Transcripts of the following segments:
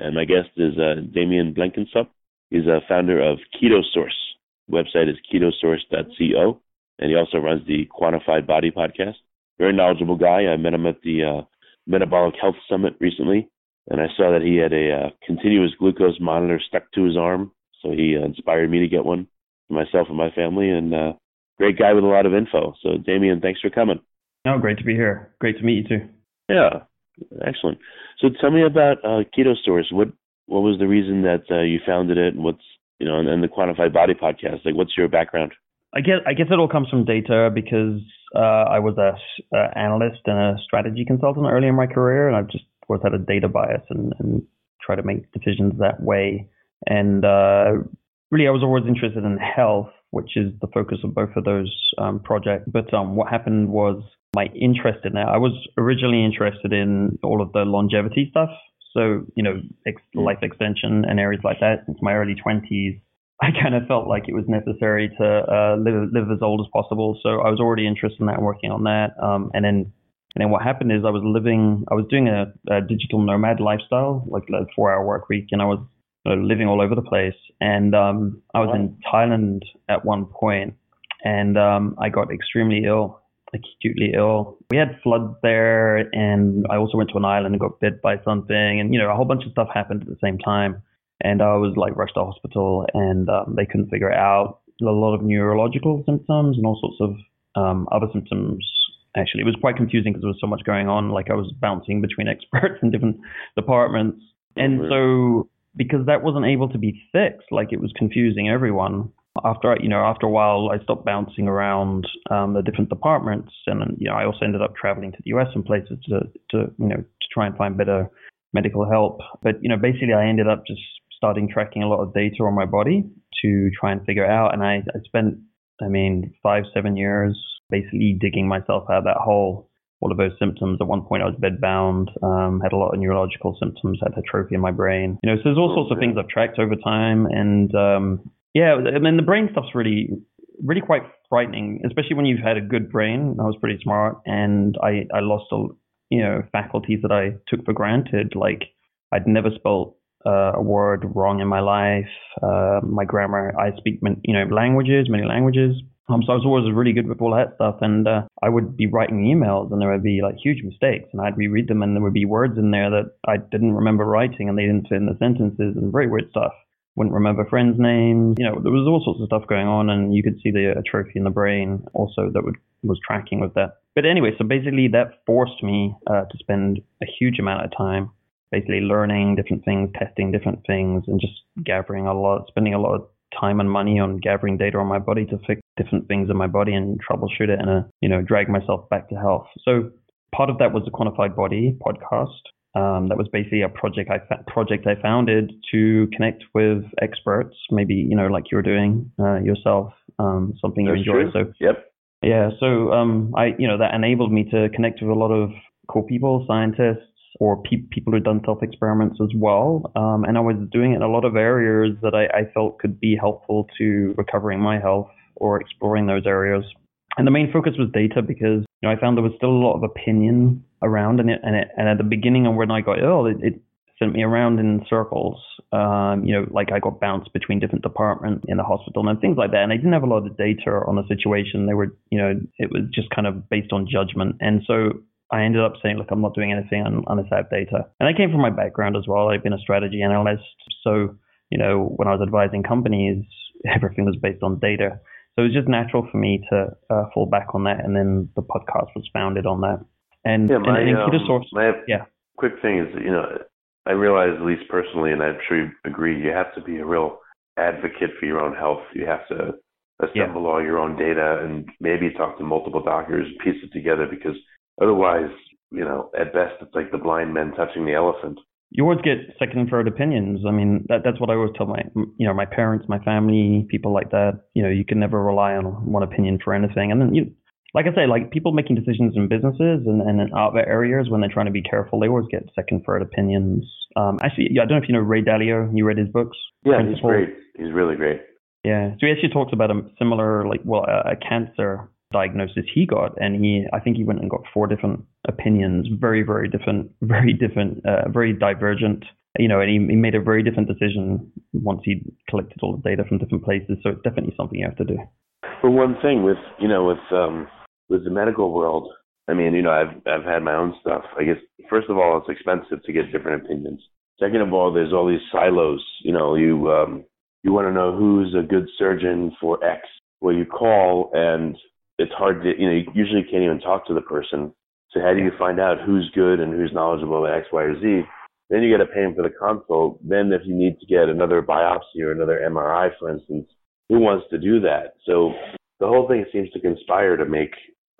and my guest is uh, Damien Blenkinsopp. He's a founder of Keto Source. website is ketosource.co, and he also runs the Quantified Body podcast. Very knowledgeable guy. I met him at the uh, Metabolic Health Summit recently, and I saw that he had a uh, continuous glucose monitor stuck to his arm, so he uh, inspired me to get one for myself and my family. And uh, great guy with a lot of info. So, Damien, thanks for coming. Oh, great to be here. Great to meet you too. Yeah, Excellent. So tell me about uh, Keto Source. What what was the reason that uh, you founded it? And what's you know, and, and, the Quantified Body podcast? Like, what's your background? I guess I guess it all comes from data because uh, I was a, a, analyst and a strategy consultant early in my career, and I've just always had a data bias and, and try to make decisions that way. And uh, really, I was always interested in health, which is the focus of both of those um, projects. But um, what happened was my interest in that. I was originally interested in all of the longevity stuff. So, you know, ex- mm. life extension and areas like that since my early 20s. I kind of felt like it was necessary to uh, live live as old as possible. So I was already interested in that, working on that. Um, and then and then what happened is I was living, I was doing a, a digital nomad lifestyle, like a four hour work week, and I was you know, living all over the place. And um, I was wow. in Thailand at one point, and um, I got extremely ill acutely ill. We had floods there, and I also went to an island and got bit by something, and you know a whole bunch of stuff happened at the same time. And I was like rushed to hospital, and um, they couldn't figure it out. A lot of neurological symptoms and all sorts of um, other symptoms. Actually, it was quite confusing because there was so much going on. Like I was bouncing between experts in different departments, and so because that wasn't able to be fixed, like it was confusing everyone after you know after a while I stopped bouncing around um, the different departments. And you know I also ended up traveling to the US and places to to you know to try and find better medical help. But you know basically I ended up just starting tracking a lot of data on my body to try and figure out. And I, I spent I mean five seven years basically digging myself out of that hole. All of those symptoms. At one point, I was bedbound, um, had a lot of neurological symptoms, had atrophy in my brain. You know, so there's all sorts of things I've tracked over time, and um, yeah, I mean the brain stuff's really really quite frightening, especially when you've had a good brain. I was pretty smart, and I I lost a you know faculties that I took for granted. Like I'd never spelled uh, a word wrong in my life. Uh, my grammar, I speak you know languages, many languages. Um, so I was always really good with all that stuff, and uh, I would be writing emails, and there would be like huge mistakes, and I'd reread them, and there would be words in there that I didn't remember writing, and they didn't fit in the sentences, and very weird stuff wouldn't remember friends' names. You know, there was all sorts of stuff going on, and you could see the atrophy in the brain also that would, was tracking with that. But anyway, so basically that forced me uh, to spend a huge amount of time basically learning different things, testing different things, and just gathering a lot, spending a lot of time and money on gathering data on my body to fix different things in my body and troubleshoot it and, uh, you know, drag myself back to health. So part of that was the Quantified Body podcast. Um, that was basically a project I fa- project I founded to connect with experts, maybe you know like you're doing uh, yourself, um, something That's you enjoy. True. So yep, yeah. So um, I you know that enabled me to connect with a lot of cool people, scientists, or pe- people who'd done self experiments as well. Um, and I was doing it in a lot of areas that I, I felt could be helpful to recovering my health or exploring those areas. And the main focus was data because you know I found there was still a lot of opinion around, and it, and, it, and at the beginning and when I got ill, it, it sent me around in circles. Um, you know, like I got bounced between different departments in the hospital and things like that. And I didn't have a lot of data on the situation. They were, you know, it was just kind of based on judgment. And so I ended up saying, look, I'm not doing anything unless I have data. And I came from my background as well. I've been a strategy analyst. So, you know, when I was advising companies, everything was based on data. So it was just natural for me to uh, fall back on that. And then the podcast was founded on that. And, yeah, my, and, and um, Source, my yeah. quick thing is, you know, I realize, at least personally, and I'm sure you agree, you have to be a real advocate for your own health. You have to assemble yeah. all your own data and maybe talk to multiple doctors, and piece it together because otherwise, you know, at best it's like the blind men touching the elephant. You always get second and third opinions. I mean, that, that's what I always tell my, you know, my parents, my family, people like that. You know, you can never rely on one opinion for anything. And then you, like I say, like people making decisions in businesses and, and in other areas when they're trying to be careful, they always get second, third opinions. Um, actually, yeah, I don't know if you know Ray Dalio. You read his books? Yeah, Principle. he's great. He's really great. Yeah, so he actually talks about a similar, like, well, a, a cancer diagnosis he got, and he, I think he went and got four different opinions, very, very different, very different, uh, very divergent. You know, and he, he made a very different decision once he collected all the data from different places. So it's definitely something you have to do. For one thing, with you know, with um, with the medical world, I mean, you know, I've I've had my own stuff. I guess first of all, it's expensive to get different opinions. Second of all, there's all these silos. You know, you um, you want to know who's a good surgeon for X. Well, you call and it's hard to, you know, you usually can't even talk to the person. So how do you find out who's good and who's knowledgeable about X, Y, or Z? Then you got to pay them for the consult. Then if you need to get another biopsy or another MRI, for instance, who wants to do that? So the whole thing seems to conspire to make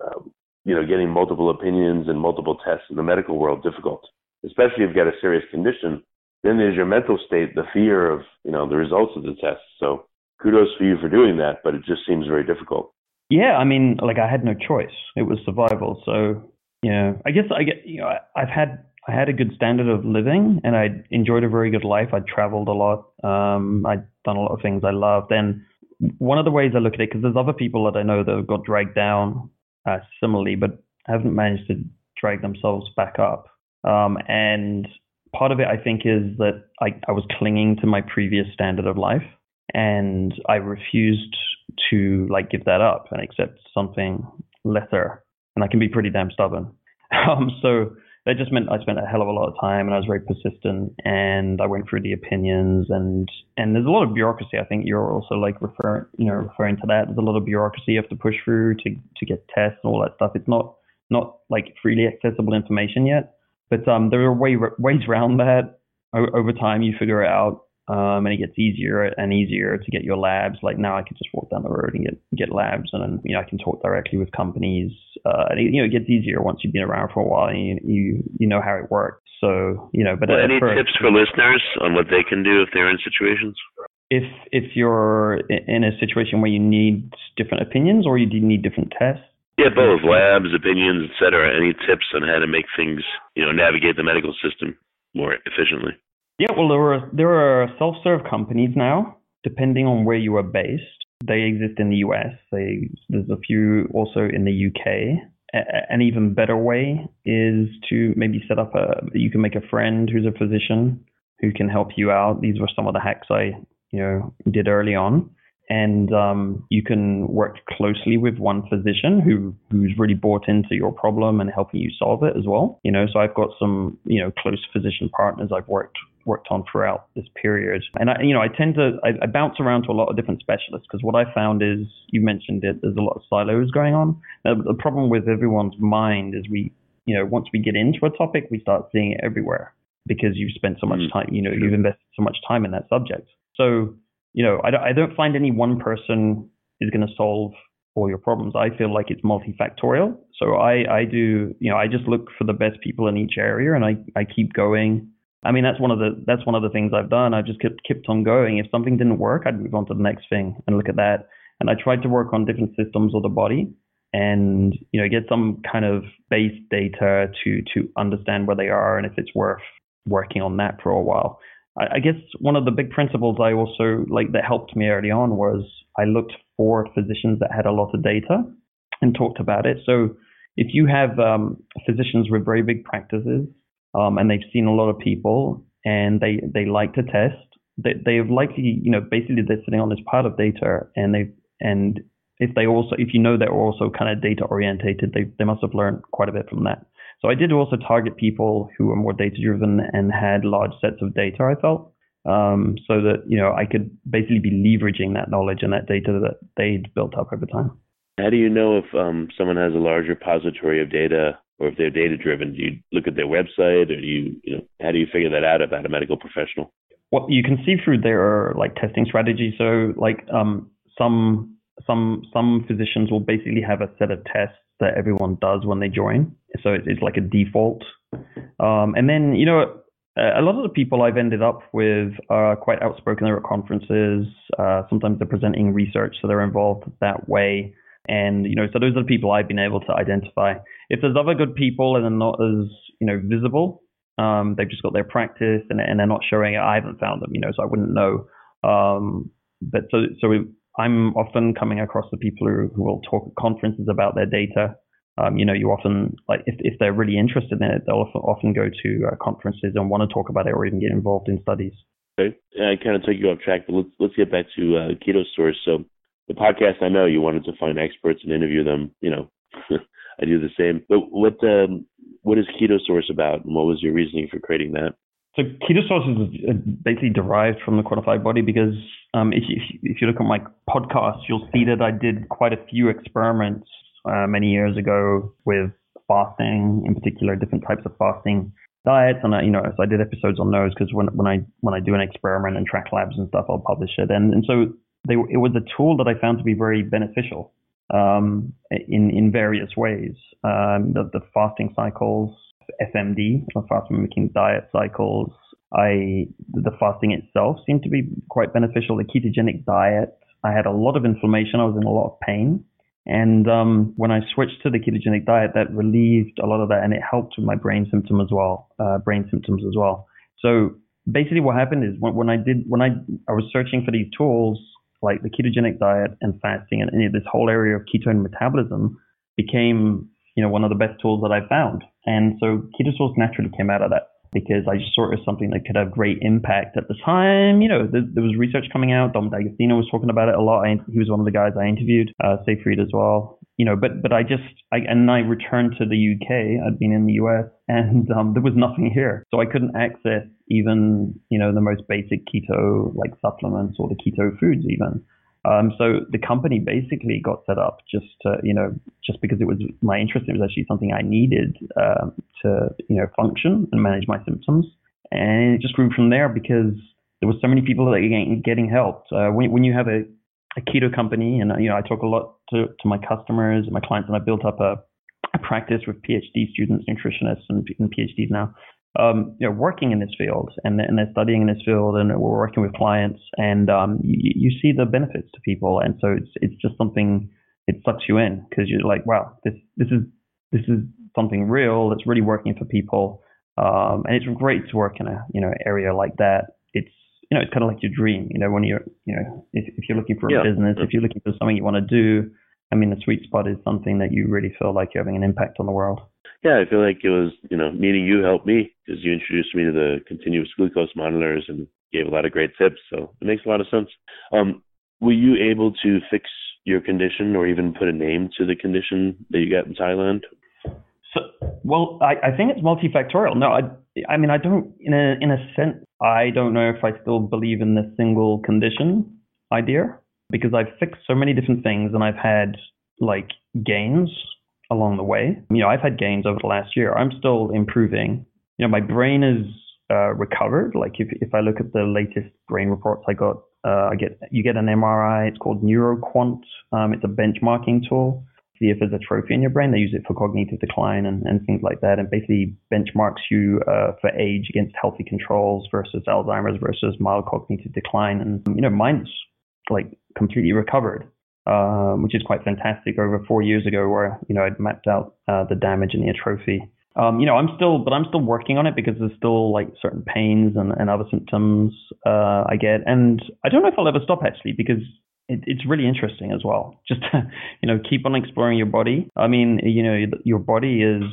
um, you know, getting multiple opinions and multiple tests in the medical world difficult, especially if you've got a serious condition. Then there's your mental state, the fear of, you know, the results of the test. So kudos for you for doing that, but it just seems very difficult. Yeah, I mean, like I had no choice. It was survival. So, know, I guess I get, you know, I've had, I had a good standard of living and I enjoyed a very good life. I traveled a lot. Um, I'd done a lot of things I loved. And one of the ways I look at it, because there's other people that I know that have got dragged down uh, similarly, but haven't managed to drag themselves back up. Um, and part of it, I think, is that I, I was clinging to my previous standard of life, and I refused to like give that up and accept something lesser. And I can be pretty damn stubborn. Um, so that just meant I spent a hell of a lot of time and I was very persistent and I went through the opinions and and there's a lot of bureaucracy. I think you're also like referring you know referring to that. There's a lot of bureaucracy you have to push through to to get tests and all that stuff. It's not not like freely accessible information yet, but um there are way, ways around that. O- over time, you figure it out um, and it gets easier and easier to get your labs. Like now, I can just walk down the road and get get labs, and then you know I can talk directly with companies. Uh, and it, you know, it gets easier once you've been around for a while and you you, you know how it works. So you know, but well, any first, tips for listeners on what they can do if they're in situations? If if you're in a situation where you need different opinions or you need different tests. Yeah, both labs, opinions, etc. Any tips on how to make things, you know, navigate the medical system more efficiently? Yeah, well, there are there are self-serve companies now, depending on where you are based. They exist in the US. They, there's a few also in the UK. A, an even better way is to maybe set up a. You can make a friend who's a physician who can help you out. These were some of the hacks I you know did early on and um, you can work closely with one physician who who's really bought into your problem and helping you solve it as well. You know, so I've got some you know close physician partners I've worked worked on throughout this period, and I you know I tend to I, I bounce around to a lot of different specialists because what I found is you mentioned it there's a lot of silos going on. Now, the problem with everyone's mind is we you know once we get into a topic we start seeing it everywhere because you've spent so much mm, time you know you've invested so much time in that subject. So you know, I, I don't find any one person is going to solve all your problems. I feel like it's multifactorial. So I, I do, you know, I just look for the best people in each area and I, I keep going. I mean, that's one of the, that's one of the things I've done. I've just kept, kept on going. If something didn't work, I'd move on to the next thing and look at that. And I tried to work on different systems of the body. and you know get some kind of base data to to understand where they are and if it's worth working on that for a while. I, I guess one of the big principles I also like that helped me early on was I looked for physicians that had a lot of data and talked about it. So if you have um, physicians with very big practices um, and they've seen a lot of people and they they like to test, they they have likely you know basically they're sitting on this pile of data and they and if they also if you know they're also kind of data orientated, they they must have learned quite a bit from that. So I did also target people who were more data driven and had large sets of data. I felt um, so that you know I could basically be leveraging that knowledge and that data that they'd built up over time. How do you know if um, someone has a large repository of data or if they're data driven? Do you look at their website or do you, you know, how do you figure that out about a medical professional? Well, you can see through their like testing strategy. So like um, some some some physicians will basically have a set of tests that everyone does when they join. So it's, it's like a default. Um, and then you know a lot of the people I've ended up with are quite outspoken. They're at conferences. Uh, sometimes they're presenting research, so they're involved that way. And you know, so those are the people I've been able to identify. If there's other good people and they're not as you know visible, um, they've just got their practice and, and they're not showing it. I haven't found them, you know, so I wouldn't know. Um, but so so I'm often coming across the people who, who will talk at conferences about their data. Um, you know, you often like if, if they're really interested in it, they'll often, often go to uh, conferences and want to talk about it or even get involved in studies. Okay. I kind of took you off track, but let's let's get back to uh, Keto Source. So the podcast, I know you wanted to find experts and interview them. You know, I do the same. But what um, what is Keto Source about, and what was your reasoning for creating that? So Keto Source is uh, basically derived from the quantified body because um, if, you, if you look at my podcast, you'll see that I did quite a few experiments uh, many years ago with fasting, in particular, different types of fasting diets, and I, you know, so I did episodes on those because when when I when I do an experiment and track labs and stuff, I'll publish it, and and so they, it was a tool that I found to be very beneficial um, in in various ways. Um, the, the fasting cycles, FMD, fast mimicking diet cycles. I the fasting itself seemed to be quite beneficial. The ketogenic diet, I had a lot of inflammation. I was in a lot of pain. And um, when I switched to the ketogenic diet, that relieved a lot of that, and it helped with my brain symptom as well, uh, brain symptoms as well. So basically, what happened is when, when I did when I I was searching for these tools, like the ketogenic diet and fasting and, this whole area of ketone metabolism became, you know, one of the best tools that I found. And so KetoSource naturally came out of that because I just saw it as something that could have great impact at the time. You know, there, there was research coming out. Dom D'Agostino was talking about it a lot. I, he was one of the guys I interviewed, uh, Seyfried as well. You know, but but I just I and I returned to the UK. I'd been in the US, and um, there was nothing here, so I couldn't access even you know the most basic keto like supplements or the keto foods even. Um, so the company basically got set up just to, you know, just because it was my interest. It was actually something I needed um, to, you know, function and manage my symptoms. And it just grew from there because there were so many people that were getting helped. Uh, when, when you have a, a keto company, and you know, I talk a lot to, to my customers and my clients, and I built up a, a practice with PhD students, nutritionists, and, and PhDs now um, you know, working in this field and, and they're studying in this field and we're working with clients and um, you, you see the benefits to people. And so it's, it's just something, it sucks you in because you're like, wow, this, this is, this is something real that's really working for people. Um, and it's great to work in a, you know, area like that. It's, you know, it's kind of like your dream, you know, when you're, you know, if, if you're looking for a yeah. business, if you're looking for something you want to do, I mean, the sweet spot is something that you really feel like you're having an impact on the world yeah, I feel like it was, you know, meeting you helped me because you introduced me to the continuous glucose monitors and gave a lot of great tips. So it makes a lot of sense. Um, were you able to fix your condition or even put a name to the condition that you got in Thailand? So, well, I, I think it's multifactorial. No, I, I mean, I don't, in a, in a sense, I don't know if I still believe in the single condition idea because I've fixed so many different things and I've had like gains along the way. You know, I've had gains over the last year. I'm still improving. You know, my brain is uh, recovered. Like if if I look at the latest brain reports I got, uh, I get you get an MRI. It's called NeuroQuant. Um, it's a benchmarking tool. See if there's atrophy in your brain. They use it for cognitive decline and, and things like that, and basically benchmarks you uh, for age against healthy controls versus Alzheimer's versus mild cognitive decline. And you know, mine's like completely recovered. Um, which is quite fantastic. Over four years ago, where you know I'd mapped out uh, the damage and the atrophy. Um, you know, I'm still, but I'm still working on it because there's still like certain pains and, and other symptoms uh, I get, and I don't know if I'll ever stop actually because it, it's really interesting as well. Just to, you know, keep on exploring your body. I mean, you know, your body is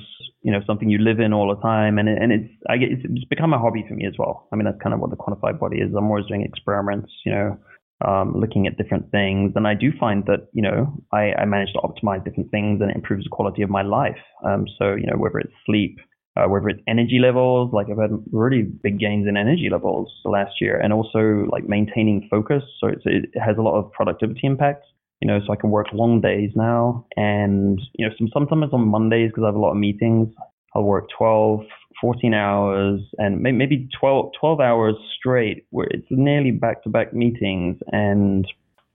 you know something you live in all the time, and and it's I get, it's become a hobby for me as well. I mean, that's kind of what the quantified body is. I'm always doing experiments, you know, um, looking at different things, and I do find that you know I, I manage to optimize different things, and it improves the quality of my life. Um, so you know, whether it's sleep. Uh, whether it's energy levels, like I've had really big gains in energy levels last year, and also like maintaining focus. So it has a lot of productivity impact, you know, so I can work long days now. And, you know, some, sometimes on Mondays, because I have a lot of meetings, I'll work 12, 14 hours and maybe 12, 12 hours straight where it's nearly back to back meetings. And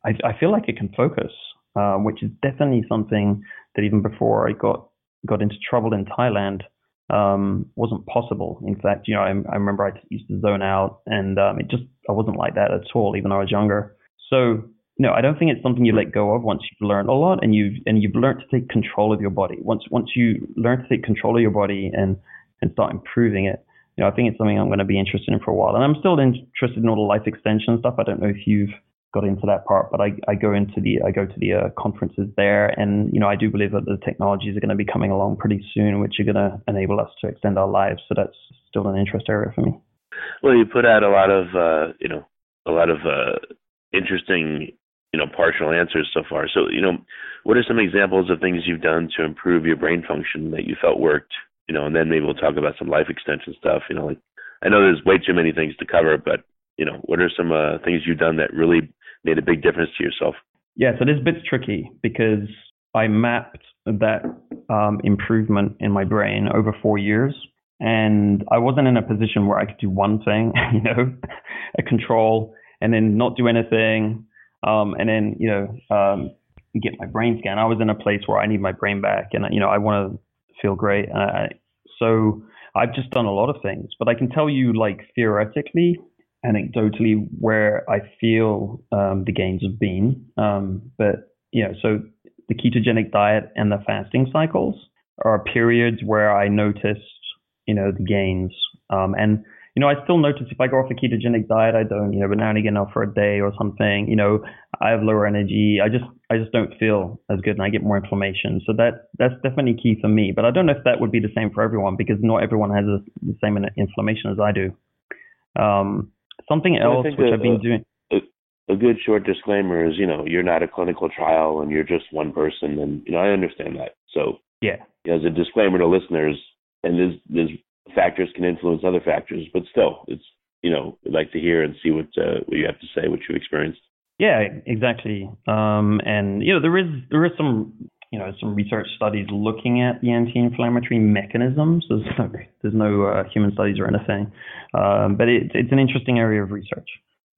I, I feel like I can focus, uh, which is definitely something that even before I got, got into trouble in Thailand, um, wasn't possible. In fact, you know, I, I remember I used to zone out and um, it just, I wasn't like that at all, even though I was younger. So no, I don't think it's something you let go of once you've learned a lot and you've and you've learned to take control of your body. Once once you learn to take control of your body and and start improving it, you know, I think it's something I'm going to be interested in for a while. And I'm still interested in all the life extension stuff. I don't know if you've got into that part, but I, I go into the I go to the uh, conferences there, and you know I do believe that the technologies are going to be coming along pretty soon, which are going to enable us to extend our lives. So that's still an interest area for me. Well, you put out a lot of uh, you know a lot of uh, interesting you know partial answers so far. So you know, what are some examples of things you've done to improve your brain function that you felt worked? You know, and then maybe we'll talk about some life extension stuff. You know, like I know there's way too many things to cover, but you know, what are some uh, things you've done that really made a big difference to yourself? Yeah, so this bit's tricky because I mapped that um, improvement in my brain over four years. And I wasn't in a position where I could do one thing, you know, a control and then not do anything um, and then, you know, um, get my brain scan. I was in a place where I need my brain back and, you know, I want to feel great. and I, so I've just done a lot of things, but I can tell you like theoretically, anecdotally where I feel um, the gains have been. Um, but, you know, so the ketogenic diet and the fasting cycles are periods where I noticed, you know, the gains. Um, and you know, I still notice if I go off a ketogenic diet, I don't, you know, but now and again, off for a day or something, you know, I have lower energy. I just, I just don't feel as good and I get more inflammation. So that, that's definitely key for me. But I don't know if that would be the same for everyone because not everyone has a, the same inflammation as I do. Um, something else which i I've been doing. A, good short disclaimer is, you know, you're not a clinical trial and you're just one person. And, you know, I understand that. So, yeah, as a disclaimer to listeners, and there's, there's factors can influence other factors, but still, it's you know, I'd like to hear and see what uh, what you have to say, what you experienced. Yeah, exactly. Um, and you know, there is there is some you know some research studies looking at the anti-inflammatory mechanisms. There's no, there's no uh, human studies or anything, um, but it, it's an interesting area of research.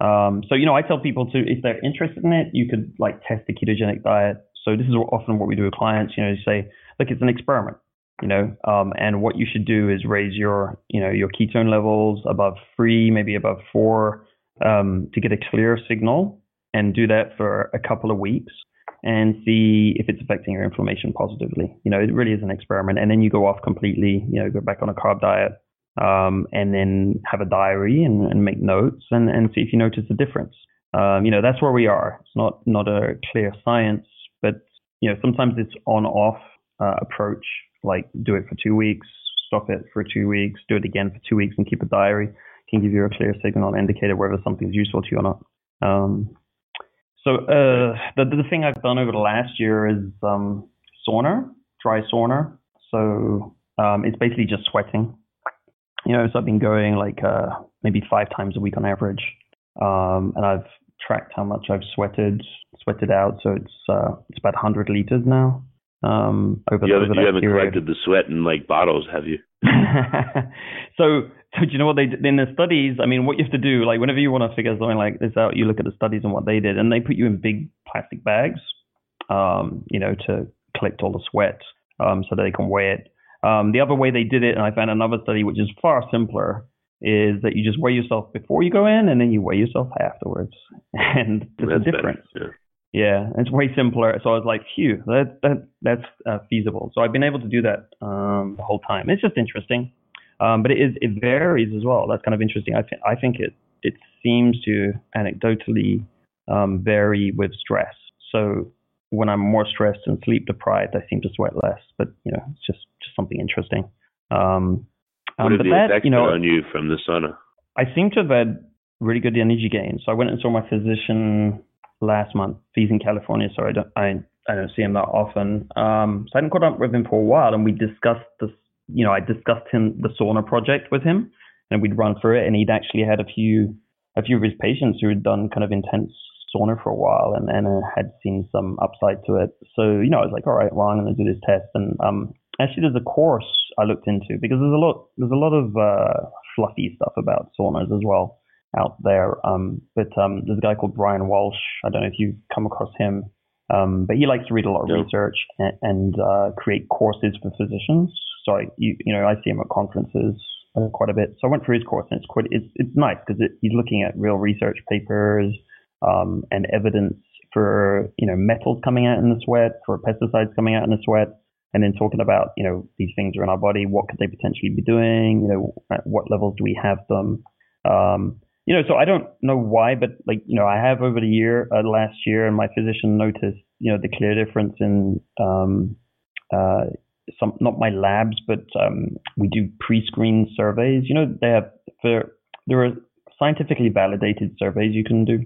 Um, so you know, I tell people to if they're interested in it, you could like test the ketogenic diet. So this is often what we do with clients. You know, you say, look, it's an experiment you know, um, and what you should do is raise your, you know, your ketone levels above three, maybe above four, um, to get a clear signal, and do that for a couple of weeks and see if it's affecting your inflammation positively. You know, it really is an experiment, and then you go off completely. You know, go back on a carb diet, um, and then have a diary and, and make notes and, and see if you notice a difference. Um, you know, that's where we are. It's not not a clear science, but you know, sometimes it's on off uh, approach like do it for two weeks, stop it for two weeks, do it again for two weeks, and keep a diary can give you a clear signal indicator whether something's useful to you or not. Um, so uh, the the thing I've done over the last year is um, sauna, dry sauna. So um, it's basically just sweating. You know, so I've been going like uh, maybe five times a week on average, um, and I've tracked how much I've sweated, sweated out. So it's uh, it's about 100 liters now um, over, you haven't, over you haven't collected the sweat in like bottles, have you? so, so do you know what they did in the studies? I mean, what you have to do, like whenever you want to figure something like this out, you look at the studies and what they did, and they put you in big plastic bags, um, you know, to collect all the sweat, um, so that they can weigh it. Um, the other way they did it, and I found another study which is far simpler, is that you just weigh yourself before you go in, and then you weigh yourself afterwards, and there's a difference. Yeah. Yeah, it's way simpler. So I was like, phew, that that that's uh, feasible. So I've been able to do that um, the whole time. It's just interesting, um, but it is it varies as well. That's kind of interesting. I think I think it it seems to anecdotally um, vary with stress. So when I'm more stressed and sleep deprived, I seem to sweat less. But you know, it's just just something interesting. Um, what um, did the that, you know, on you from the sauna? I seem to have had really good energy gain. So I went and saw my physician last month. He's in California, so I don't I, I don't see him that often. Um, so I hadn't caught up with him for a while, and we discussed this. You know, I discussed him the sauna project with him, and we'd run through it. And he'd actually had a few a few of his patients who had done kind of intense sauna for a while and, and uh, had seen some upside to it. So you know, I was like, all right, well, I'm going to do this test. And um, actually, there's a course I looked into because there's a lot there's a lot of uh, fluffy stuff about saunas as well out there. Um, but um, there's a guy called Bryan Walsh. I don't know if you've come across him, um, but he likes to read a lot of Yeah. research and, and uh, create courses for physicians. So I, you, you know, I see him at conferences uh, quite a bit. So I went through his course, and it's quite it's it's nice because it, he's looking at real research papers um, and evidence for you know metals coming out in the sweat, for pesticides coming out in the sweat, and then talking about you know these things are in our body, what could they potentially be doing, you know, at what levels do we have them, um, you know, so I don't know why, but like you know, I have over the year, uh, last year, and my physician noticed you know the clear difference in um, uh, some not my labs, but um, we do pre-screen surveys. You know, they have for there are scientifically validated surveys you can do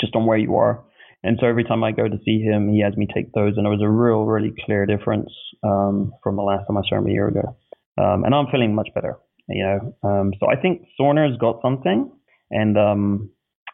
just on where you are. And so every time I go to see him, he has me take those, and there was a real, really clear difference um, from the last time I saw him a year ago. Um, and I'm feeling much better, you know. Um, so I think sauna's got something, and um,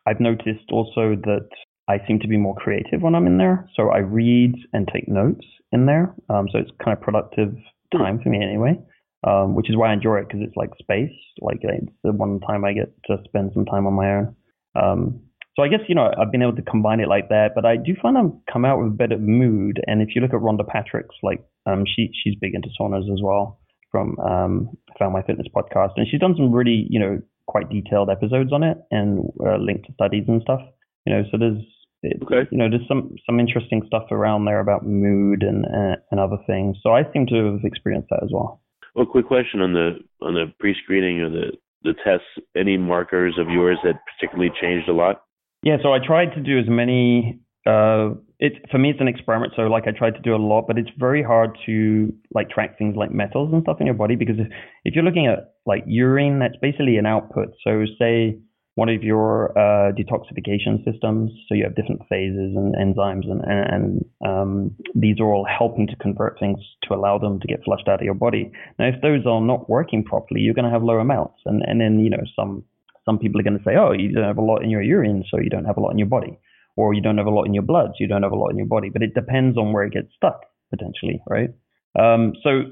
I've noticed also that I seem to be more creative when I'm in there. So I read and take notes in there. Um, so it's kind of productive time for me anyway, um, which is why I enjoy it because it's like space. Like it's the one time I get to spend some time on my own. Um, so I guess you know I've been able to combine it like that, but I do find I'm come out with a better mood. And if you look at Rhonda Patrick's, like um, she she's big into saunas as well from um, Found My Fitness podcast, and she's done some really you know quite detailed episodes on it and uh, linked to studies and stuff. You know, so there's it, Okay. you know there's some some interesting stuff around there about mood and uh, and other things. So I seem to have experienced that as well. Well, quick question on the on the pre-screening or the the tests. Any markers of yours that particularly changed a lot? Yeah, so I tried to do as many. Uh, it for me, it's an experiment. So like, I tried to do a lot, but it's very hard to like track things like metals and stuff in your body because if, if you're looking at like urine, that's basically an output. So say one of your uh, detoxification systems. So you have different phases and enzymes, and and, and um, these are all helping to convert things to allow them to get flushed out of your body. Now, if those are not working properly, you're going to have low amounts, and and then you know some some people are going to say, oh, you don't have a lot in your urine, so you don't have a lot in your body, or you don't have a lot in your blood, you don't have a lot in your body. But it depends on where it gets stuck potentially, right? Um, so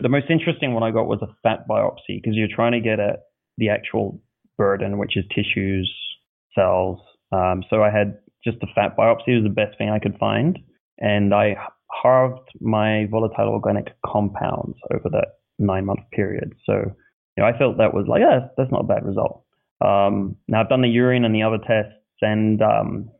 the most interesting one I got was a fat biopsy because you're trying to get at the actual burden, which is tissues, cells. Um, so I had just a fat biopsy was the best thing I could find, and I halved my volatile organic compounds over that nine month period. So you know, I felt that was like, yeah, that's not a bad result. Um, now I've done the urine and the other tests, and um,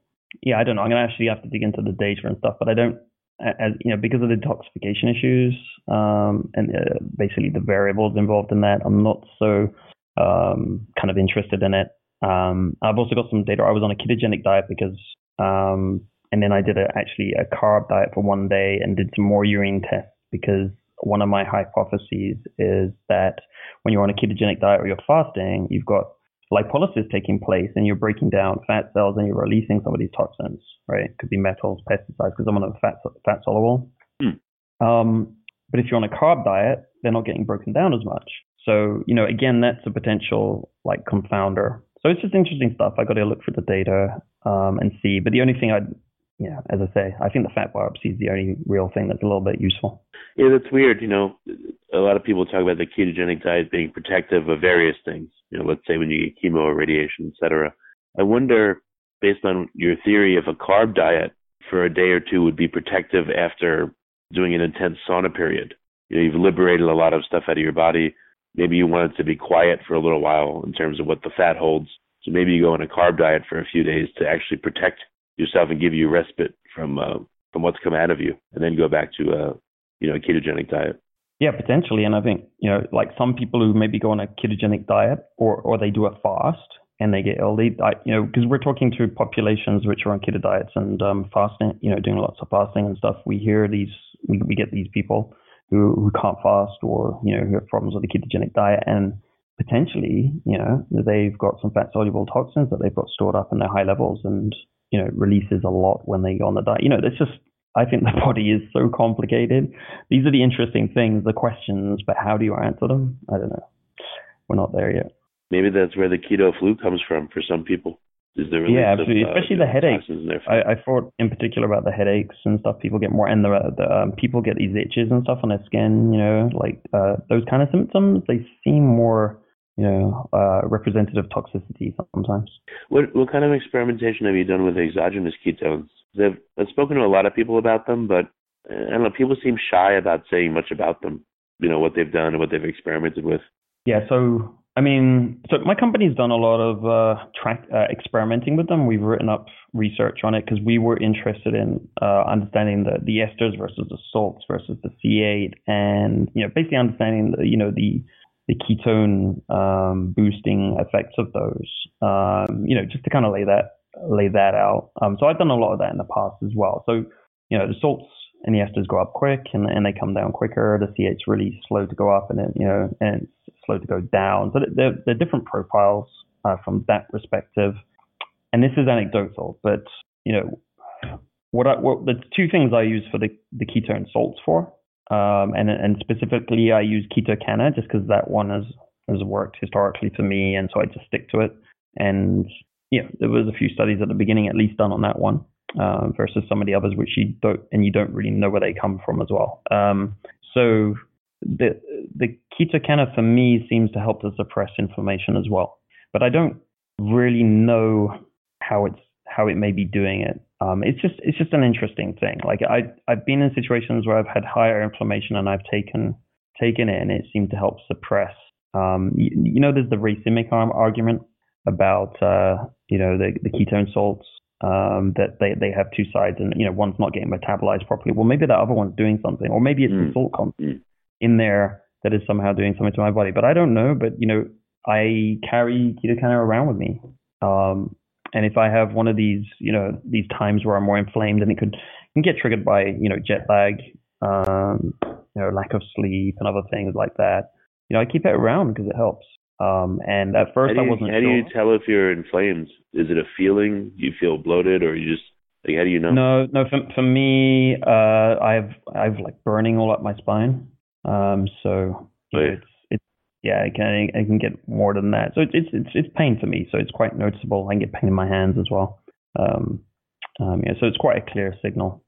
yeah, I don't know. I'm gonna actually have to dig into the data and stuff, but I don't, as you know, because of the detoxification issues um, and uh, basically the variables involved in that, I'm not so um, kind of interested in it. Um, I've also got some data. I was on a ketogenic diet because, um, and then I did a, actually a carb diet for one day and did some more urine tests because one of my hypotheses is that when you're on a ketogenic diet or you're fasting, you've got lipolysis taking place and you're breaking down fat cells and you're releasing some of these toxins, right? It could be metals, pesticides, because I'm on a fat, fat soluble. Hmm. Um, but if you're on a carb diet, they're not getting broken down as much. So, you know, again, that's a potential like confounder. So it's just interesting stuff. I got to look for the data um, and see. But the only thing I'd, yeah, as I say, I think the fat biopsy is the only real thing that's a little bit useful. Yeah, that's weird. You know, a lot of people talk about the ketogenic diet being protective of various things. You know, let's say when you get chemo or radiation, et cetera. I wonder, based on your theory, if a carb diet for a day or two would be protective after doing an intense sauna period. You know, you've liberated a lot of stuff out of your body. Maybe you want it to be quiet for a little while in terms of what the fat holds. So maybe you go on a carb diet for a few days to actually protect yourself and give you respite from uh, from what's come out of you, and then go back to a uh, you know a ketogenic diet. Yeah, potentially. And I think, you know, like some people who maybe go on a ketogenic diet or, or they do a fast and they get ill, they, you know, because we're talking to populations which are on keto diets and um, fasting, you know, doing lots of fasting and stuff. We hear these, we, we get these people who, who can't fast or, you know, who have problems with the ketogenic diet. And potentially, you know, they've got some fat soluble toxins that they've got stored up in their high levels and, you know, releases a lot when they go on the diet. You know, it's just, I think the body is so complicated. These are the interesting things, the questions, but how do you answer them? I don't know. We're not there yet. Maybe that's where the keto flu comes from for some people. Is there yeah, absolutely, of, uh, especially the headaches. I, I, thought in particular about the headaches and stuff. People get more, and the, the um, people get these itches and stuff on their skin. You know, like uh, those kind of symptoms. They seem more you know, uh, representative toxicity sometimes. What what kind of experimentation have you done with exogenous ketones? I've, I've spoken to a lot of people about them, but uh, I don't know. People seem shy about saying much about them. You know what they've done and what they've experimented with. Yeah. So I mean, so my company's done a lot of uh, track uh, experimenting with them. We've written up research on it because we were interested in uh, understanding the the esters versus the salts versus the C8, and you know, basically understanding the, you know the the ketone um, boosting effects of those. Um, you know, just to kind of lay that lay that out. Um, so I've done a lot of that in the past as well. So you know, the salts and the esters go up quick and, and they come down quicker. The C8's really slow to go up and it, you know, and it's slow to go down. So they're, they're different profiles uh, from that perspective. And this is anecdotal, but you know, what, I, what the two things I use for the, the ketone salts for um, and and specifically, I use Ketocana just because that one has has worked historically for me, and so I just stick to it. And yeah, there was a few studies at the beginning, at least done on that one, uh, versus some of the others which you don't and you don't really know where they come from as well. Um, so the the Ketocana for me seems to help to suppress inflammation as well, but I don't really know how it's how it may be doing it. Um, it's just it's just an interesting thing. Like I I've been in situations where I've had higher inflammation and I've taken taken it and it seemed to help suppress. Um, you, you, know, there's the racemic arm argument about uh, you know the, the ketone salts um, that they, they have two sides and you know one's not getting metabolized properly. Well, maybe the other one's doing something, or maybe it's mm. the salt content mm. in there that is somehow doing something to my body. But I don't know. But you know, I carry Ketocana around with me. Um, and if I have one of these, you know, these times where I'm more inflamed, and it could can get triggered by, you know, jet lag, um, you know, lack of sleep and other things like that. You know, I keep it around because it helps. Um, and at first, you, I wasn't. How sure. do you tell if you're inflamed? Is it a feeling? Do you feel bloated, or you just like how do you know? No, no. For for me, uh, I've I've like burning all up my spine. Um, so you know, it's yeah, it can it can get more than that. So it's it's it's pain for me. So it's quite noticeable. I can get pain in my hands as well. Um, um, yeah, so it's quite a clear signal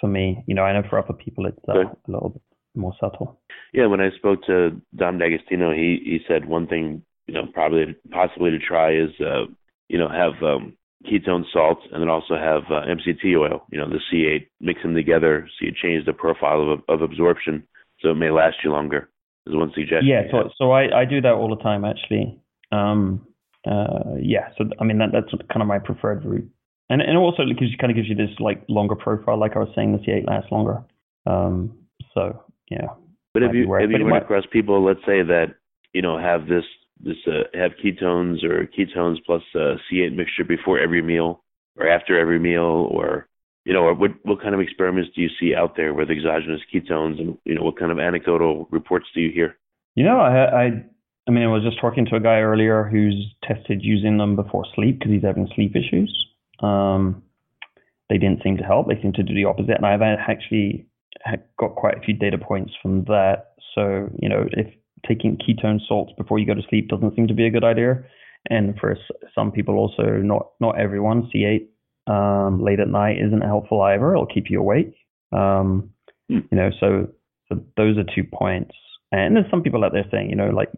for me. You know, I know for other people it's uh, a little bit more subtle. Yeah, when I spoke to Dom D'Agostino, he he said one thing you know probably possibly to try is uh, you know have um, ketone salts and then also have uh, MCT oil. You know, the C8, mix them together so you change the profile of of absorption so it may last you longer is one suggestion. Yeah, so so I, I do that all the time actually. Um, uh, yeah, so I mean that that's kind of my preferred route, and and also it gives you kind of gives you this like longer profile, like I was saying, the C8 lasts longer. Um, so yeah. But have you have you run across people, let's say that you know have this this uh, have ketones or ketones plus uh, C8 mixture before every meal or after every meal or you know, what what kind of experiments do you see out there with exogenous ketones, and you know, what kind of anecdotal reports do you hear? You know, I I, I mean, I was just talking to a guy earlier who's tested using them before sleep because he's having sleep issues. Um, they didn't seem to help; they seemed to do the opposite, and I've actually got quite a few data points from that. So, you know, if taking ketone salts before you go to sleep doesn't seem to be a good idea, and for some people also, not not everyone, C8 um, late at night isn't helpful either. It'll keep you awake. Um, mm. You know, so, so those are two points. And there's some people out there saying, you know, like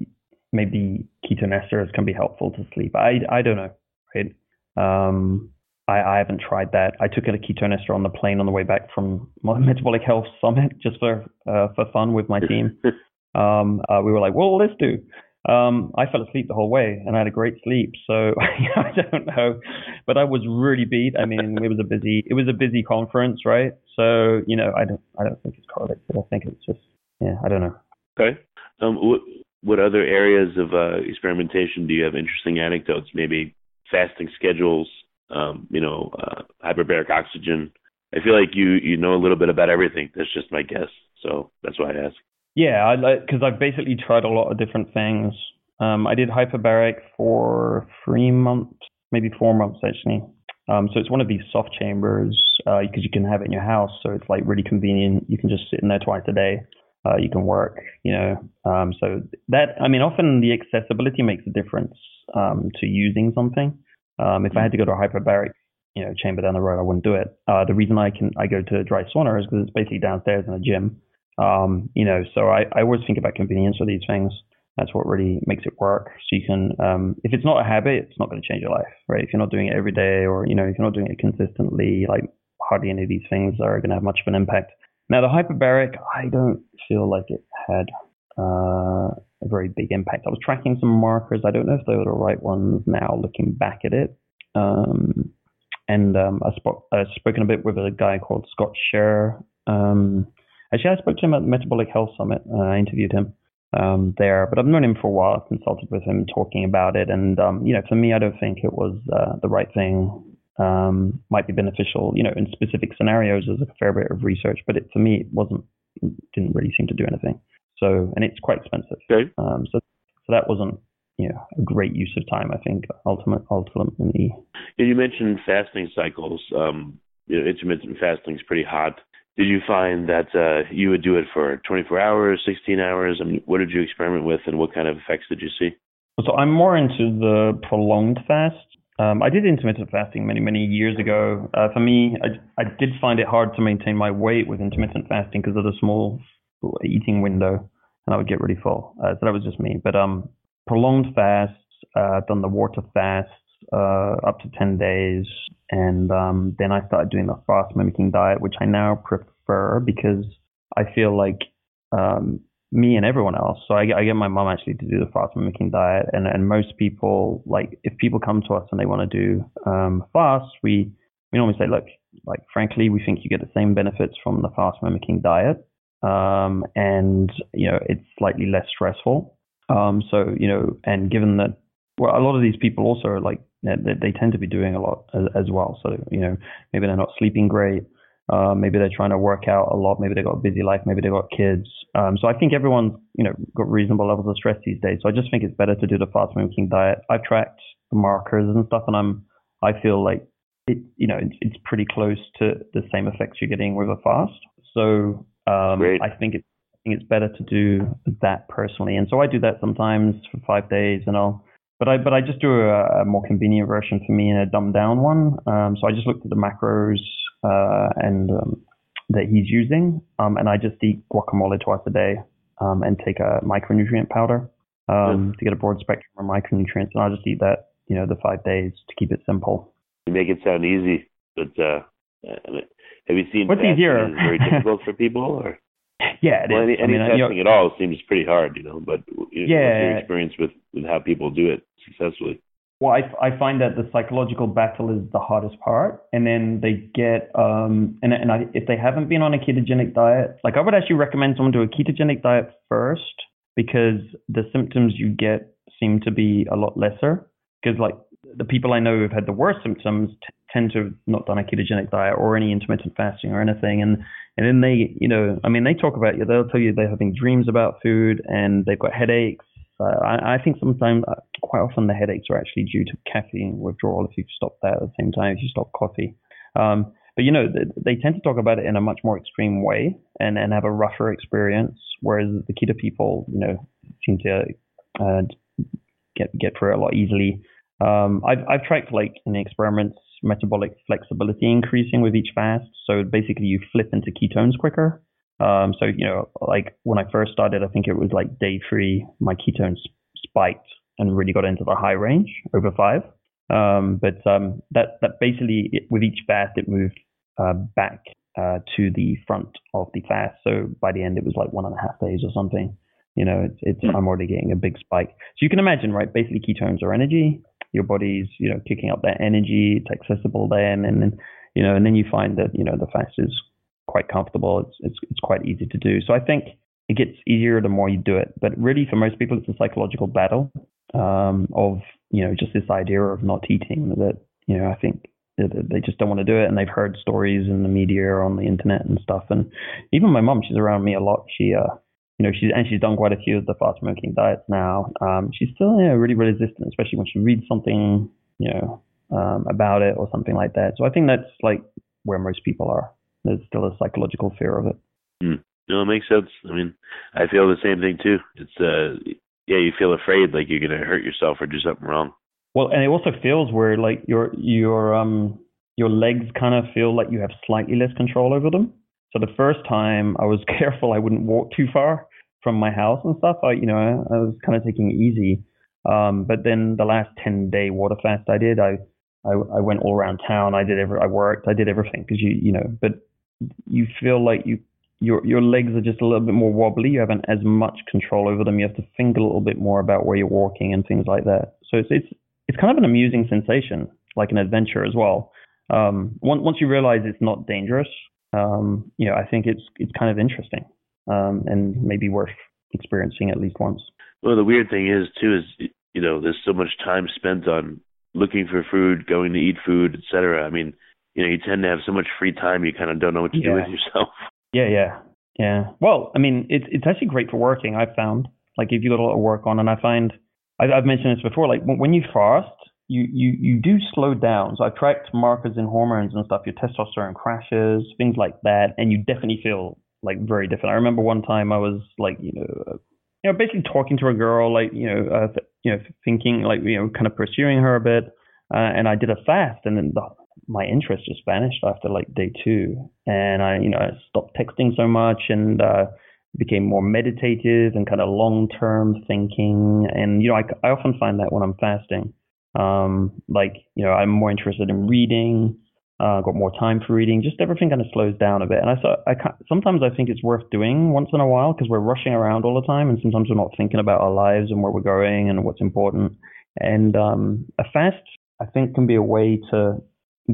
maybe ketone esters can be helpful to sleep. I, I don't know, right? Um, I, I haven't tried that. I took a ketone ester on the plane on the way back from my metabolic health summit just for uh, for fun with my team. um, uh, we were like, well, let's do. Um, I fell asleep the whole way and I had a great sleep. So I don't know, but I was really beat. I mean, it was a busy, it was a busy conference, right? So you know, I don't, I don't think it's correlated. I think it's just, yeah, I don't know. Okay. Um, what what other areas of uh, experimentation do you have interesting anecdotes? Maybe fasting schedules, um, you know, uh, hyperbaric oxygen. I feel like you you know a little bit about everything. That's just my guess. So that's why I ask. Yeah, because I've basically tried a lot of different things. Um, I did hyperbaric for three months, maybe four months actually. Um, so it's one of these soft chambers because uh, you can have it in your house, so it's like really convenient. You can just sit in there twice a day. Uh, you can work, you know. Um, so that I mean, often the accessibility makes a difference um, to using something. Um, if I had to go to a hyperbaric, you know, chamber down the road, I wouldn't do it. Uh, the reason I can I go to dry sauna is because it's basically downstairs in a gym. Um, you know, so I, I always think about convenience for these things. That's what really makes it work. So you can, um, if it's not a habit, it's not going to change your life, right? If you're not doing it every day, or you know, if you're not doing it consistently, like hardly any of these things are going to have much of an impact. Now, the hyperbaric, I don't feel like it had uh, a very big impact. I was tracking some markers. I don't know if they were the right ones now, looking back at it. Um, and um, I I've spoken a bit with a guy called Scott Sherr. Um, Actually, I spoke to him at the Metabolic Health Summit. Uh, I interviewed him um, there, but I've known him for a while. I've consulted with him, talking about it, and um, you know, for me, I don't think it was uh, the right thing. Um, might be beneficial, you know, in specific scenarios. There's a fair bit of research, but it, for me, it wasn't. It didn't really seem to do anything. So, and it's quite expensive. Okay. Um, so, so that wasn't you know, a great use of time. I think ultimate, ultimately. Yeah, you mentioned fasting cycles. Um, you know, intermittent fasting is pretty hot did you find that uh, you would do it for 24 hours, 16 hours? I mean, what did you experiment with, and what kind of effects did you see? So I'm more into the prolonged fast. Um, I did intermittent fasting many, many years ago. Uh, for me, I, I did find it hard to maintain my weight with intermittent fasting because of the small eating window, and I would get really full. Uh, so that was just me. But um, prolonged fasts, uh, done the water fast, uh, up to 10 days. And um, then I started doing the fast mimicking diet, which I now prefer because I feel like um, me and everyone else. So I, I, get my mom actually to do the fast mimicking diet. And, and most people, like, if people come to us and they want to do um, fast, we, we normally say, look, like, frankly, we think you get the same benefits from the fast mimicking diet. Um, and, you know, it's slightly less stressful. Um, so, you know, and given that well, a lot of these people also are like they, they tend to be doing a lot as, as, well. So you know, maybe they're not sleeping great. Uh, maybe they're trying to work out a lot. Maybe they've got a busy life. Maybe they've got kids. Um, so I think everyone's you know got reasonable levels of stress these days. So I just think it's better to do the fast mimicking diet. I've tracked the markers and stuff, and I'm I feel like it you know it's, it's pretty close to the same effects you're getting with a fast. So um, I think it's I think it's better to do that personally. And so I do that sometimes for five days, and I'll but I but I just do a, a more convenient version for me and a dumbed down one. Um, so I just looked at the macros uh, and um, that he's using, um, and I just eat guacamole twice a day um, and take a micronutrient powder um, to get a broad spectrum of micronutrients, and I'll just eat that you know the five days to keep it simple. You make it sound easy, but uh, have you seen what's easier? very difficult for people or? Yeah, it well, is. Any, any I mean, testing you know, at all seems pretty hard, you know. But yeah, what's your experience with with how people do it successfully? Well, I, I find that the psychological battle is the hardest part, and then they get um and and I, if they haven't been on a ketogenic diet, like I would actually recommend someone do a ketogenic diet first because the symptoms you get seem to be a lot lesser. Because like the people I know who've had the worst symptoms t- tend to have not done a ketogenic diet or any intermittent fasting or anything, and and then they, you know, I mean, they talk about you. They'll tell you they're having dreams about food and they've got headaches. Uh, I, I think sometimes, uh, quite often, the headaches are actually due to caffeine withdrawal. If you stop that at the same time, if you stop coffee. Um, but you know, they, they tend to talk about it in a much more extreme way and, and have a rougher experience, whereas the keto people, you know, seem to uh, get get through it a lot easily. Um, I've I've tracked like in experiments metabolic flexibility increasing with each fast. So basically, you flip into ketones quicker. Um, so you know, like when I first started, I think it was like day three, my ketones spiked and really got into the high range over five. Um, but um, that that basically it, with each fast, it moved uh, back uh, to the front of the fast. So by the end, it was like one and a half days or something. You know, it's, it's I'm already getting a big spike. So you can imagine, right? Basically, ketones are energy. Your body's, you know, kicking up that energy. It's accessible then, and then, you know, and then you find that, you know, the fast is quite comfortable. It's it's it's quite easy to do. So I think it gets easier the more you do it. But really, for most people, it's a psychological battle um, of, you know, just this idea of not eating. That you know, I think they just don't want to do it and they've heard stories in the media or on the internet and stuff and even my mom she's around me a lot she uh you know, she's and she's done quite a few of the fast mimicking diets now. Um, she's still you know, really resistant, especially when she reads something, you know, um, about it or something like that. So I think that's like where most people are. There's still a psychological fear of it. Mm. No, it makes sense. I mean, I feel the same thing too. It's uh, yeah, you feel afraid like you're gonna hurt yourself or do something wrong. Well, and it also feels where like your your um your legs kind of feel like you have slightly less control over them. So the first time I was careful I wouldn't walk too far from my house and stuff. I, you know, I was kind of taking it easy. Um, but then the last 10 day water fast I did, I, I, I went all around town. I did every, I worked, I did everything because you, you know, but you feel like you, your, your legs are just a little bit more wobbly. You haven't as much control over them. You have to think a little bit more about where you're walking and things like that. So it's, it's, it's kind of an amusing sensation, like an adventure as well. Um, once, once you realize it's not dangerous, um, you know, I think it's it's kind of interesting um, and maybe worth experiencing at least once. Well, the weird thing is too is you know there's so much time spent on looking for food, going to eat food, etc. I mean, you know, you tend to have so much free time, you kind of don't know what to yeah. do with yourself. Yeah, yeah, yeah. Well, I mean, it's it's actually great for working. I've found like if you got a lot of work on, and I find I've, I've mentioned this before. Like when you fast, you, you, you do slow down. So I've tracked markers in hormones and stuff, your testosterone crashes, things like that, and you definitely feel like very different. I remember one time I was like, you know, uh, you know, basically talking to a girl, like, you know, uh, th- you know, thinking like, you know, kind of pursuing her a bit, uh, and I did a fast, and then the, my interest just vanished after like day two, and I, you know, I stopped texting so much and uh, became more meditative and kind of long term thinking, and you know, I, I often find that when I'm fasting um, like, you know, I'm more interested in reading, uh, got more time for reading, just everything kind of slows down a bit. And I, so I sometimes I think it's worth doing once in a while because we're rushing around all the time and sometimes we're not thinking about our lives and where we're going and what's important. And um, a fast, I think, can be a way to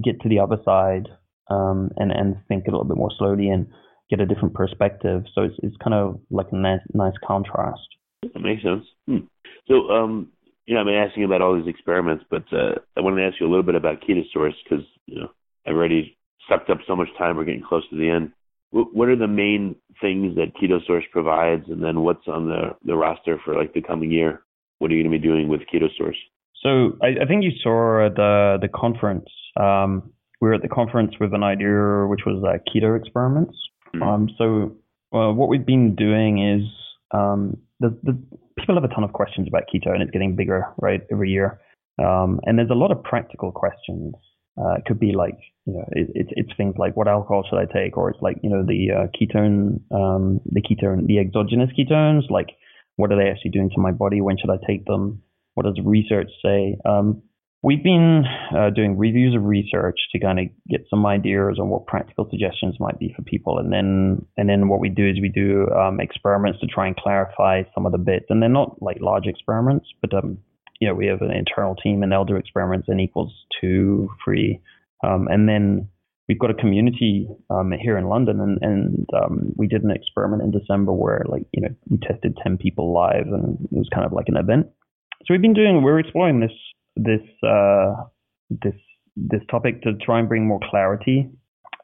get to the other side um, and, and think a little bit more slowly and get a different perspective. So it's, it's kind of like a nice, nice contrast. That makes sense. Hmm. So, um, you know, I've been asking about all these experiments, but uh, I wanted to ask you a little bit about KetoSource because you know I've already sucked up so much time. We're getting close to the end. What, what are the main things that KetoSource provides, and then what's on the the roster for like the coming year? What are you going to be doing with KetoSource? So I, I think you saw the the conference. Um, we were at the conference with an idea which was uh, keto experiments. Mm-hmm. Um, so uh, what we've been doing is um, the, the people have a ton of questions about keto, and it's getting bigger, right, every year. Um, and there's a lot of practical questions. Uh, it could be like, you know, it, it's it's things like what alcohol should I take, or it's like, you know, the uh, ketone, um, the ketone, the exogenous ketones, like what are they actually doing to my body? When should I take them? What does research say? Um, We've been uh, doing reviews of research to kind of get some ideas on what practical suggestions might be for people, and then and then what we do is we do um, experiments to try and clarify some of the bits, and they're not like large experiments, but um, you know we have an internal team and they'll do experiments n equals two, three, um, and then we've got a community um, here in London, and, and um, we did an experiment in December where like you know we tested ten people live, and it was kind of like an event. So we've been doing we're exploring this this uh, this this topic to try and bring more clarity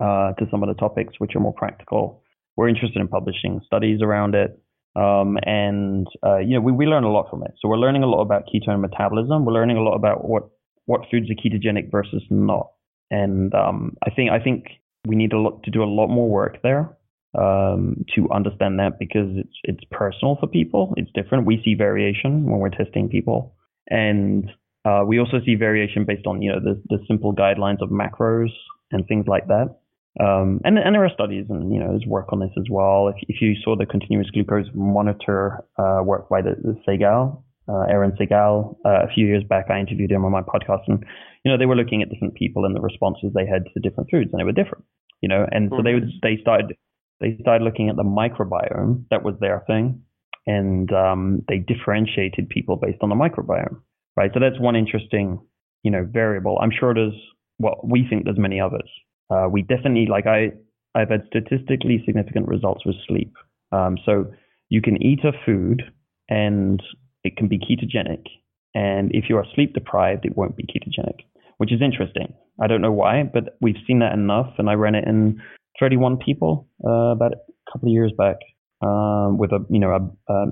uh, to some of the topics which are more practical. We're interested in publishing studies around it, um, and uh, you know we, we learn a lot from it. So we're learning a lot about ketone metabolism. We're learning a lot about what what foods are ketogenic versus not. And um, I think I think we need a lot to do a lot more work there um, to understand that because it's it's personal for people. It's different. We see variation when we're testing people, and uh, we also see variation based on you know the, the simple guidelines of macros and things like that. Um, and, and there are studies and you know there's work on this as well. If, if you saw the continuous glucose monitor uh, work by the, the Segal, uh, Eran Segal, uh, a few years back, I interviewed him on my podcast, and you know they were looking at different people and the responses they had to different foods, and they were different. You know, and so they would, they started they started looking at the microbiome that was their thing, and um, they differentiated people based on the microbiome, right? So that's one interesting, you know, variable. I'm sure there's, well, we think there's many others. Uh, we definitely, like I, I've had statistically significant results with sleep. Um, so you can eat a food and it can be ketogenic. And if you are sleep deprived, it won't be ketogenic, which is interesting. I don't know why, but we've seen that enough. And I ran it in 31 people uh, about a couple of years back um, with a you know a, um, a,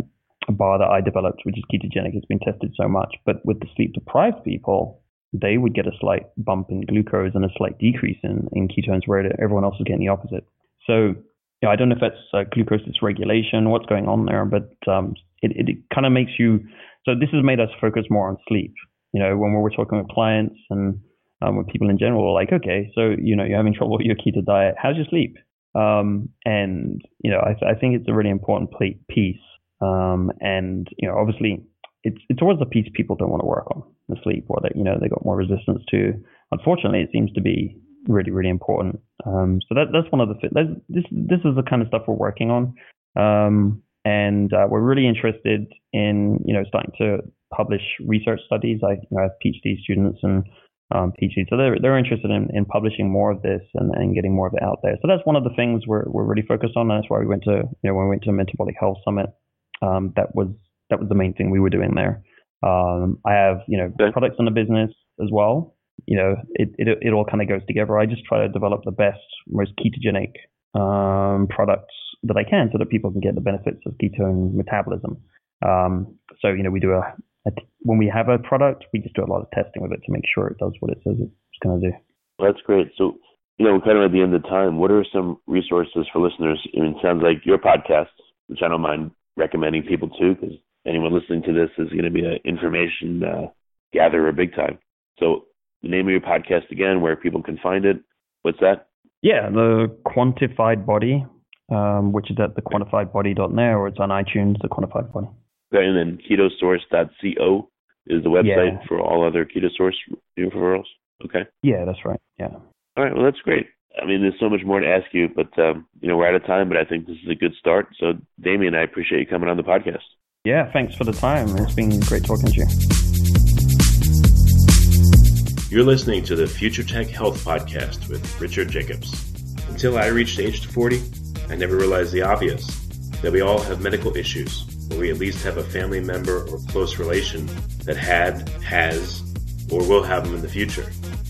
bar that I developed, which is ketogenic. It's been tested so much, but with the sleep deprived people, they would get a slight bump in glucose and a slight decrease in, in ketones, where everyone else is getting the opposite. So yeah, I don't know if that's uh, glucose dysregulation, what's going on there, but um, it, it, kind of makes you. So this has made us focus more on sleep. You know, when we're talking with clients and um, with people in general, we're like, okay, so you know, you're having trouble with your keto diet. How's your sleep? Um, and you know, I, I, think it's a really important piece. Um, and you know, obviously, it's it's always the piece people don't want to work on the sleep, or that you know they got more resistance to. Unfortunately, it seems to be really really important. Um, so that that's one of the this this is the kind of stuff we're working on. Um, and uh, we're really interested in you know starting to publish research studies. I you know I have PhD students and um, PhD, so they're they're interested in, in publishing more of this and, and getting more of it out there. So that's one of the things we're we're really focused on. And that's why we went to you know when we went to Metabolic Health Summit, um, that was that was the main thing we were doing there. Um, I have you know okay. products in the business as well. You know it it it all kind of goes together. I just try to develop the best, most ketogenic um, products that I can so that people can get the benefits of ketone metabolism. Um, so, you know, we do a, a, when we have a product, we just do a lot of testing with it to make sure it does what it says it's going to do. that's great. So, you know, we're kind of at the end of time. What are some resources for listeners? I mean, it sounds like your podcast, which I don't mind recommending people to, because anyone listening to this is going to be an information uh, gatherer big time. So, the name of your podcast again, where people can find it. What's that? Yeah, the Quantified Body um, which is at the quantifiedbody.net or it's on iTunes, the quantified body. Okay, and then ketosource.co is the website yeah. for all other KetoSource referrals. Okay. Yeah, that's right. Yeah. All right. Well, that's great. I mean, there's so much more to ask you, but um, you know, we're out of time. But I think this is a good start. So, Damien, I appreciate you coming on the podcast. Yeah, thanks for the time. It's been great talking to you. You're listening to the Future Tech Health Podcast with Richard Jacobs. Until I reached age 40, I never realized the obvious that we all have medical issues, or we at least have a family member or close relation that had, has, or will have them in the future.